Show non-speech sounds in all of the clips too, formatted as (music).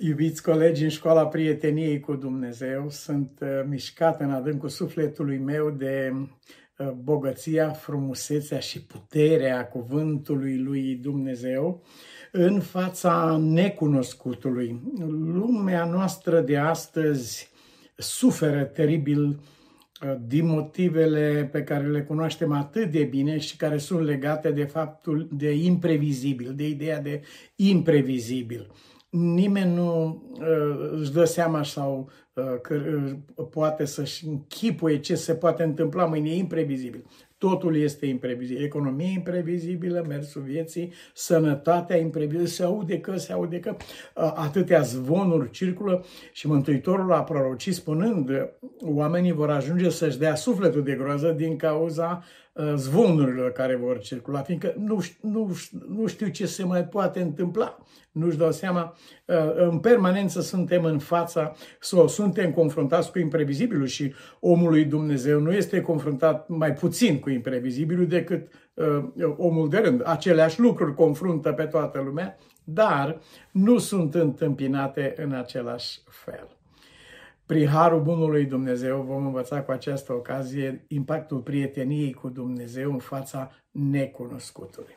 Iubiți colegi, în școala prieteniei cu Dumnezeu, sunt uh, mișcat în adâncul sufletului meu de uh, bogăția, frumusețea și puterea cuvântului lui Dumnezeu în fața necunoscutului. Lumea noastră de astăzi suferă teribil uh, din motivele pe care le cunoaștem atât de bine și care sunt legate de faptul de imprevizibil, de ideea de imprevizibil nimeni nu uh, își dă seama sau uh, că uh, poate să-și închipuie ce se poate întâmpla mâine, e imprevizibil. Totul este imprevizibil. Economia imprevizibilă, mersul vieții, sănătatea imprevizibilă, se aude că, se aude că atâtea zvonuri circulă și Mântuitorul a prorocit spunând oamenii vor ajunge să-și dea sufletul de groază din cauza zvonurilor care vor circula, fiindcă nu, nu, nu știu ce se mai poate întâmpla. Nu-și dau seama, în permanență suntem în fața sau suntem confruntați cu imprevizibilul și omul lui Dumnezeu nu este confruntat mai puțin cu imprevizibilul decât omul de rând. Aceleași lucruri confruntă pe toată lumea, dar nu sunt întâmpinate în același fel. Prin Harul Bunului Dumnezeu vom învăța cu această ocazie impactul prieteniei cu Dumnezeu în fața necunoscutului.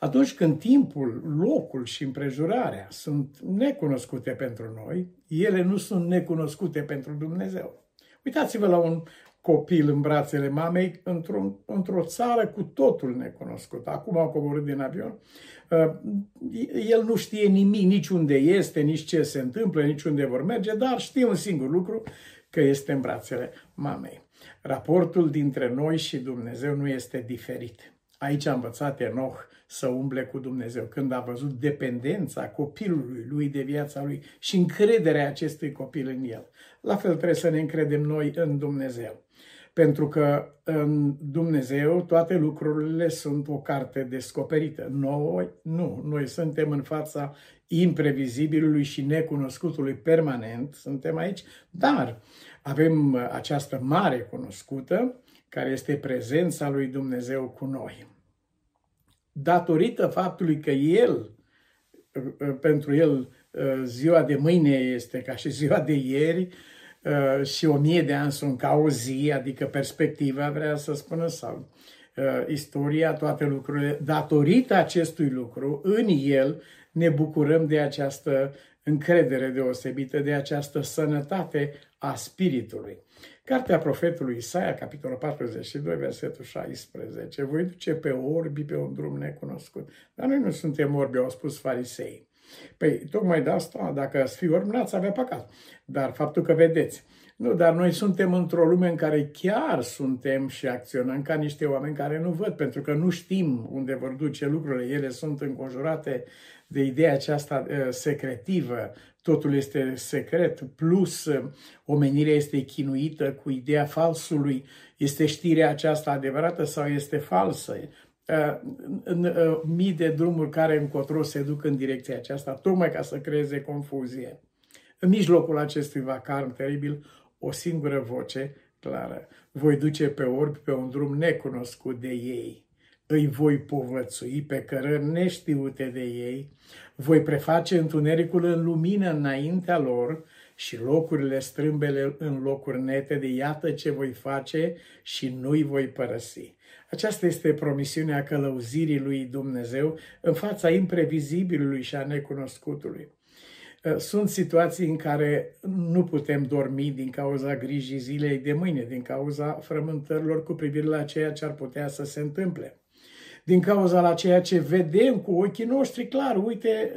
Atunci când timpul, locul și împrejurarea sunt necunoscute pentru noi, ele nu sunt necunoscute pentru Dumnezeu. Uitați-vă la un copil în brațele mamei într-o, într țară cu totul necunoscut. Acum au coborât din avion. Uh, el nu știe nimic, nici unde este, nici ce se întâmplă, nici unde vor merge, dar știe un singur lucru, că este în brațele mamei. Raportul dintre noi și Dumnezeu nu este diferit. Aici a învățat Enoch să umble cu Dumnezeu, când a văzut dependența copilului lui de viața lui și încrederea acestui copil în el. La fel trebuie să ne încredem noi în Dumnezeu. Pentru că în Dumnezeu toate lucrurile sunt o carte descoperită. Noi nu, noi suntem în fața imprevizibilului și necunoscutului permanent, suntem aici, dar avem această mare cunoscută, care este prezența lui Dumnezeu cu noi. Datorită faptului că El, pentru El, ziua de mâine este ca și ziua de ieri, Uh, și o mie de ani sunt ca o zi, adică perspectiva vrea să spună sau uh, istoria, toate lucrurile. Datorită acestui lucru, în el ne bucurăm de această încredere deosebită, de această sănătate a spiritului. Cartea profetului Isaia, capitolul 42, versetul 16. Voi duce pe orbi pe un drum necunoscut. Dar noi nu suntem orbi, au spus farisei. Păi, tocmai de asta, dacă ați fi orbi, n-ați avea păcat. Dar faptul că vedeți, nu, dar noi suntem într-o lume în care chiar suntem și acționăm ca niște oameni care nu văd, pentru că nu știm unde vor duce lucrurile. Ele sunt înconjurate de ideea aceasta uh, secretivă, totul este secret, plus uh, omenirea este chinuită cu ideea falsului. Este știrea aceasta adevărată sau este falsă? Uh, uh, mii de drumuri care încotro se duc în direcția aceasta, tocmai ca să creeze confuzie. În mijlocul acestui vacarm teribil, o singură voce clară. Voi duce pe orbi pe un drum necunoscut de ei. Îi voi povățui pe cărări neștiute de ei. Voi preface întunericul în lumină înaintea lor și locurile strâmbele în locuri nete de iată ce voi face și nu-i voi părăsi. Aceasta este promisiunea călăuzirii lui Dumnezeu în fața imprevizibilului și a necunoscutului. Uh, sunt situații în care nu putem dormi din cauza grijii zilei de mâine, din cauza frământărilor cu privire la ceea ce ar putea să se întâmple din cauza la ceea ce vedem cu ochii noștri, clar, uite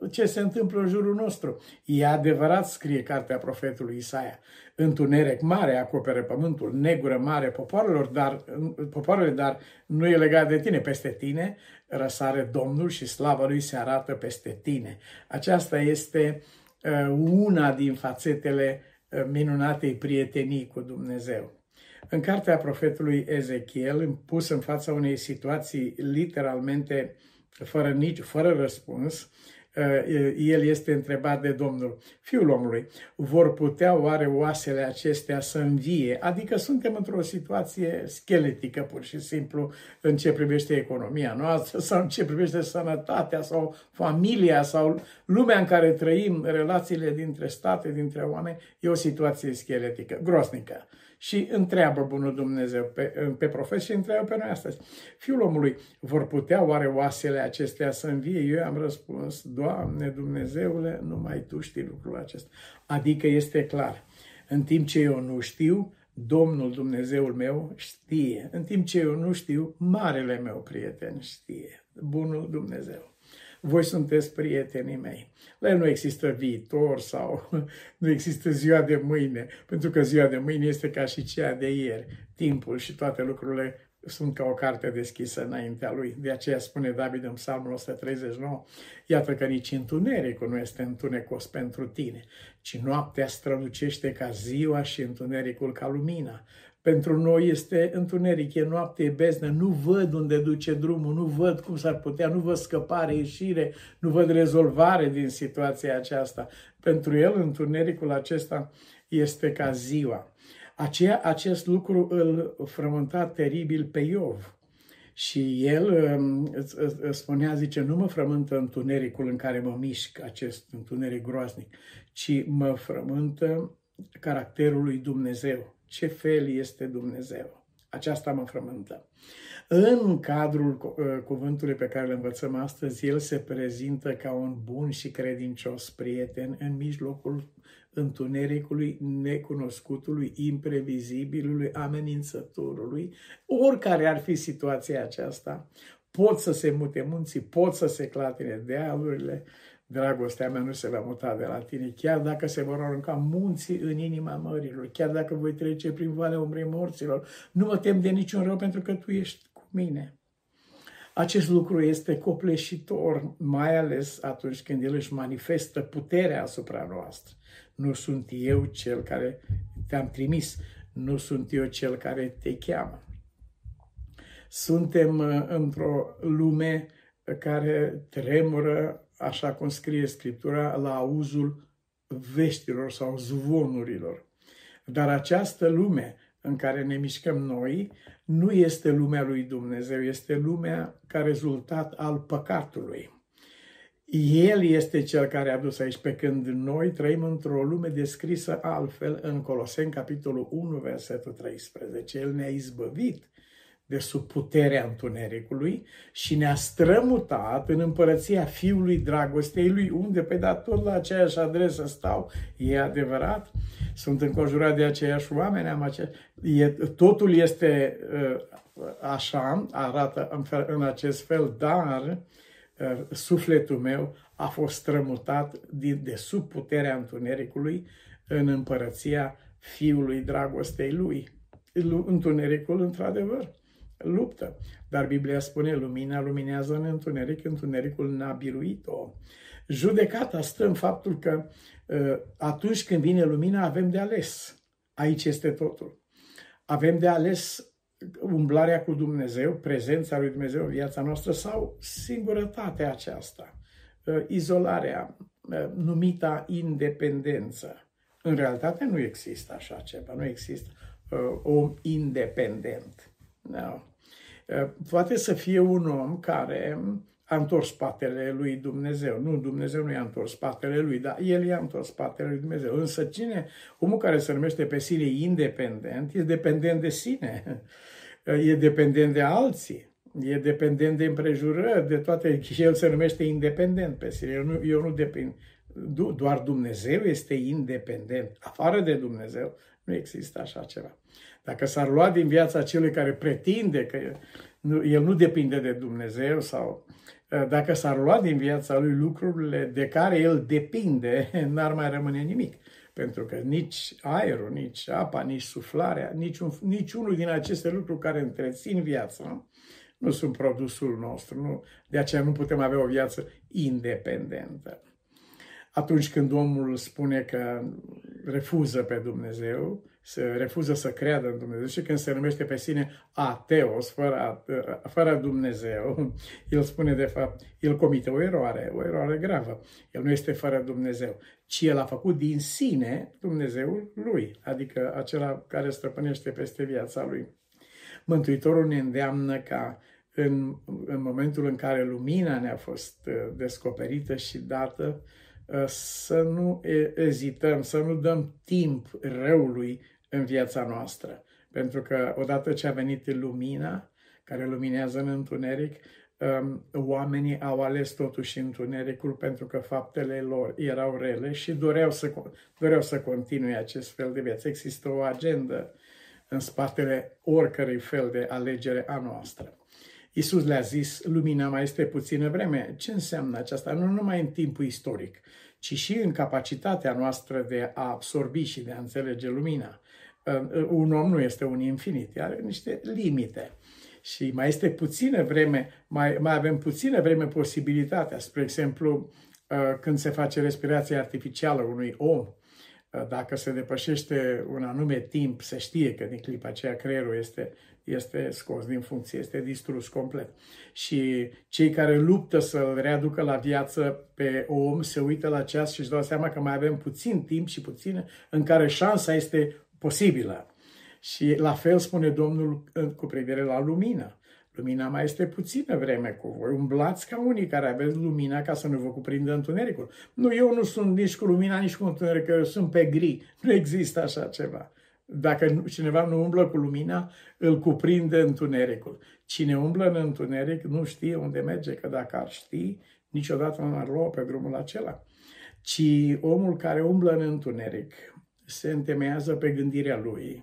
uh, ce se întâmplă în jurul nostru. E adevărat, scrie cartea profetului Isaia, întuneric mare acoperă pământul, negură mare popoarelor, dar, popoarele, dar nu e legat de tine, peste tine răsare Domnul și slava lui se arată peste tine. Aceasta este uh, una din fațetele uh, minunatei prietenii cu Dumnezeu. În cartea profetului Ezechiel, pus în fața unei situații literalmente fără, nici, fără răspuns, uh, el este întrebat de Domnul, Fiul omului, vor putea oare oasele acestea să învie? Adică suntem într-o situație scheletică, pur și simplu, în ce privește economia noastră sau în ce privește sănătatea sau familia sau lumea în care trăim, relațiile dintre state, dintre oameni, e o situație scheletică, groasnică și întreabă Bunul Dumnezeu pe, pe profet și întreabă pe noi astăzi. Fiul omului, vor putea oare oasele acestea să învie? Eu am răspuns, Doamne Dumnezeule, numai Tu știi lucrul acesta. Adică este clar, în timp ce eu nu știu, Domnul Dumnezeul meu știe. În timp ce eu nu știu, Marele meu prieten știe. Bunul Dumnezeu voi sunteți prietenii mei. La el nu există viitor sau (laughs) nu există ziua de mâine, pentru că ziua de mâine este ca și cea de ieri. Timpul și toate lucrurile sunt ca o carte deschisă înaintea lui. De aceea spune David în Psalmul 139, iată că nici întunericul nu este întunecos pentru tine, ci noaptea strălucește ca ziua și întunericul ca lumina. Pentru noi este întuneric, e noapte, e beznă, nu văd unde duce drumul, nu văd cum s-ar putea, nu văd scăpare, ieșire, nu văd rezolvare din situația aceasta. Pentru el, întunericul acesta este ca ziua. Aceea, acest lucru îl frământa teribil pe Iov. Și el um, spunea, zice, nu mă frământă întunericul în care mă mișc, acest întuneric groaznic, ci mă frământă caracterul lui Dumnezeu ce fel este Dumnezeu. Aceasta mă frământă. În cadrul uh, cuvântului pe care îl învățăm astăzi, el se prezintă ca un bun și credincios prieten în mijlocul întunericului, necunoscutului, imprevizibilului, amenințătorului, oricare ar fi situația aceasta, pot să se mute munții, pot să se clatine dealurile, Dragostea mea nu se va muta de la tine, chiar dacă se vor arunca munții în inima mărilor, chiar dacă voi trece prin valea umbrei morților. Nu mă tem de niciun rău pentru că tu ești cu mine. Acest lucru este copleșitor, mai ales atunci când El își manifestă puterea asupra noastră. Nu sunt eu cel care te-am trimis, nu sunt eu cel care te cheamă. Suntem uh, într-o lume care tremură așa cum scrie Scriptura, la auzul veștilor sau zvonurilor. Dar această lume în care ne mișcăm noi nu este lumea lui Dumnezeu, este lumea ca rezultat al păcatului. El este cel care a dus aici, pe când noi trăim într-o lume descrisă altfel în Coloseni, capitolul 1, versetul 13. El ne-a izbăvit de sub puterea întunericului și ne-a strămutat în împărăția Fiului Dragostei Lui, unde pe da tot la aceeași adresă stau, e adevărat, sunt înconjurat de aceiași oameni, am acea... e, totul este uh, așa, arată în, fel, în acest fel, dar uh, sufletul meu a fost strămutat de, de sub puterea întunericului în împărăția Fiului Dragostei Lui. Întunericul, într-adevăr, luptă. Dar Biblia spune, lumina luminează în întuneric, întunericul n-a biruit-o. Judecata stă în faptul că ă, atunci când vine lumina avem de ales. Aici este totul. Avem de ales umblarea cu Dumnezeu, prezența lui Dumnezeu în viața noastră sau singurătatea aceasta, ă, izolarea, ă, numita independență. În realitate nu există așa ceva, nu există om independent. No. Poate să fie un om care a întors spatele lui Dumnezeu. Nu, Dumnezeu nu i-a întors spatele lui, dar el i-a întors spatele lui Dumnezeu. Însă cine, omul care se numește pe sine independent, e dependent de sine, e dependent de alții, e dependent de împrejurări, de toate, și el se numește independent pe sine. Eu nu, eu nu depind. Doar Dumnezeu este independent. Afară de Dumnezeu nu există așa ceva. Dacă s-ar lua din viața celui care pretinde că el nu depinde de Dumnezeu sau ă, dacă s-ar lua din viața lui lucrurile de care el depinde, (laughs) n-ar mai rămâne nimic. Pentru că nici aerul, nici apa, nici suflarea, niciun, niciunul din aceste lucruri care întrețin viața nu sunt produsul nostru. Nu? De aceea nu putem avea o viață independentă. Atunci când omul spune că refuză pe Dumnezeu, se refuză să creadă în Dumnezeu și când se numește pe sine ateos, fără, fără Dumnezeu, (laughs) el spune de fapt, el comite o eroare, o eroare gravă. El nu este fără Dumnezeu, ci el a făcut din sine Dumnezeul lui, adică acela care străpânește peste viața lui. Mântuitorul ne îndeamnă ca în, în momentul în care lumina ne-a fost uh, descoperită și dată, uh, să nu ezităm, să nu dăm timp răului în viața noastră. Pentru că odată ce a venit lumina, care luminează în întuneric, um, oamenii au ales totuși întunericul pentru că faptele lor erau rele și doreau să, doreau să continue acest fel de viață. Există o agendă în spatele oricărui fel de alegere a noastră. Iisus le-a zis, lumina mai este puțină vreme. Ce înseamnă aceasta? Nu numai în timpul istoric, ci și în capacitatea noastră de a absorbi și de a înțelege lumina. Uh, un om nu este un infinit, are niște limite. Și mai este puțină vreme, mai, mai avem puțină vreme posibilitatea. Spre exemplu, uh, când se face respirația artificială unui om, uh, dacă se depășește un anume timp, se știe că din clipa aceea creierul este, este scos din funcție, este distrus complet. Și cei care luptă să-l readucă la viață pe om se uită la ceas și își dau seama că mai avem puțin timp și puțin în care șansa este posibilă. Și la fel spune Domnul cu privire la lumină. Lumina mai este puțină vreme cu voi. Umblați ca unii care aveți lumina ca să nu vă cuprindă întunericul. Nu, eu nu sunt nici cu lumina, nici cu întunericul, eu sunt pe gri. Nu există așa ceva. Dacă cineva nu umblă cu lumina, îl cuprinde întunericul. Cine umblă în întuneric nu știe unde merge, că dacă ar ști, niciodată nu ar lua pe drumul acela. Ci omul care umblă în întuneric, se întemeiază pe gândirea lui,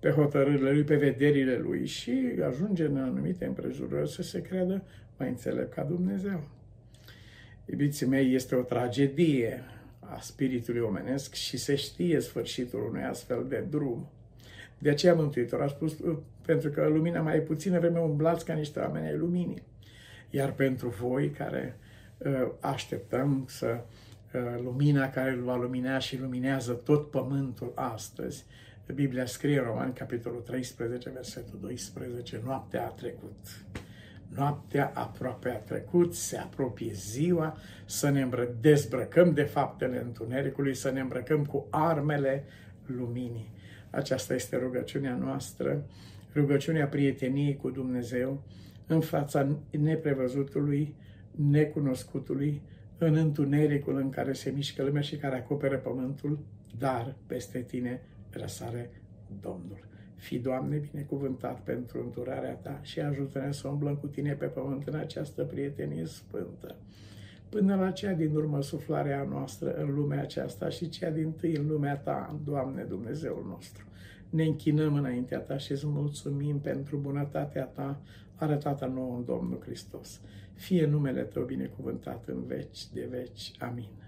pe hotărârile lui, pe vederile lui și ajunge în anumite împrejurări să se creadă mai înțelept ca Dumnezeu. Iubiții mei, este o tragedie a spiritului omenesc și se știe sfârșitul unui astfel de drum. De aceea Mântuitor a spus, pentru că lumina mai e puțină vreme umblați ca niște oameni ai luminii. Iar pentru voi care uh, așteptăm să Uh, lumina care îl va lumina și luminează tot pământul astăzi. Biblia scrie în Roman, capitolul 13, versetul 12, noaptea a trecut. Noaptea aproape a trecut, se apropie ziua, să ne dezbrăcăm de faptele întunericului, să ne îmbrăcăm cu armele luminii. Aceasta este rugăciunea noastră, rugăciunea prieteniei cu Dumnezeu, în fața neprevăzutului, necunoscutului, în întunericul în care se mișcă lumea și care acoperă pământul, dar peste tine răsare Domnul. Fi, Doamne, binecuvântat pentru înturarea Ta și ajută-ne să umblăm cu Tine pe pământ în această prietenie sfântă. Până la cea din urmă suflarea noastră în lumea aceasta și cea din tâi în lumea Ta, Doamne Dumnezeul nostru. Ne închinăm înaintea Ta și îți mulțumim pentru bunătatea Ta arătată nouă în Domnul Hristos. Fie numele Tău binecuvântat în veci de veci. Amin.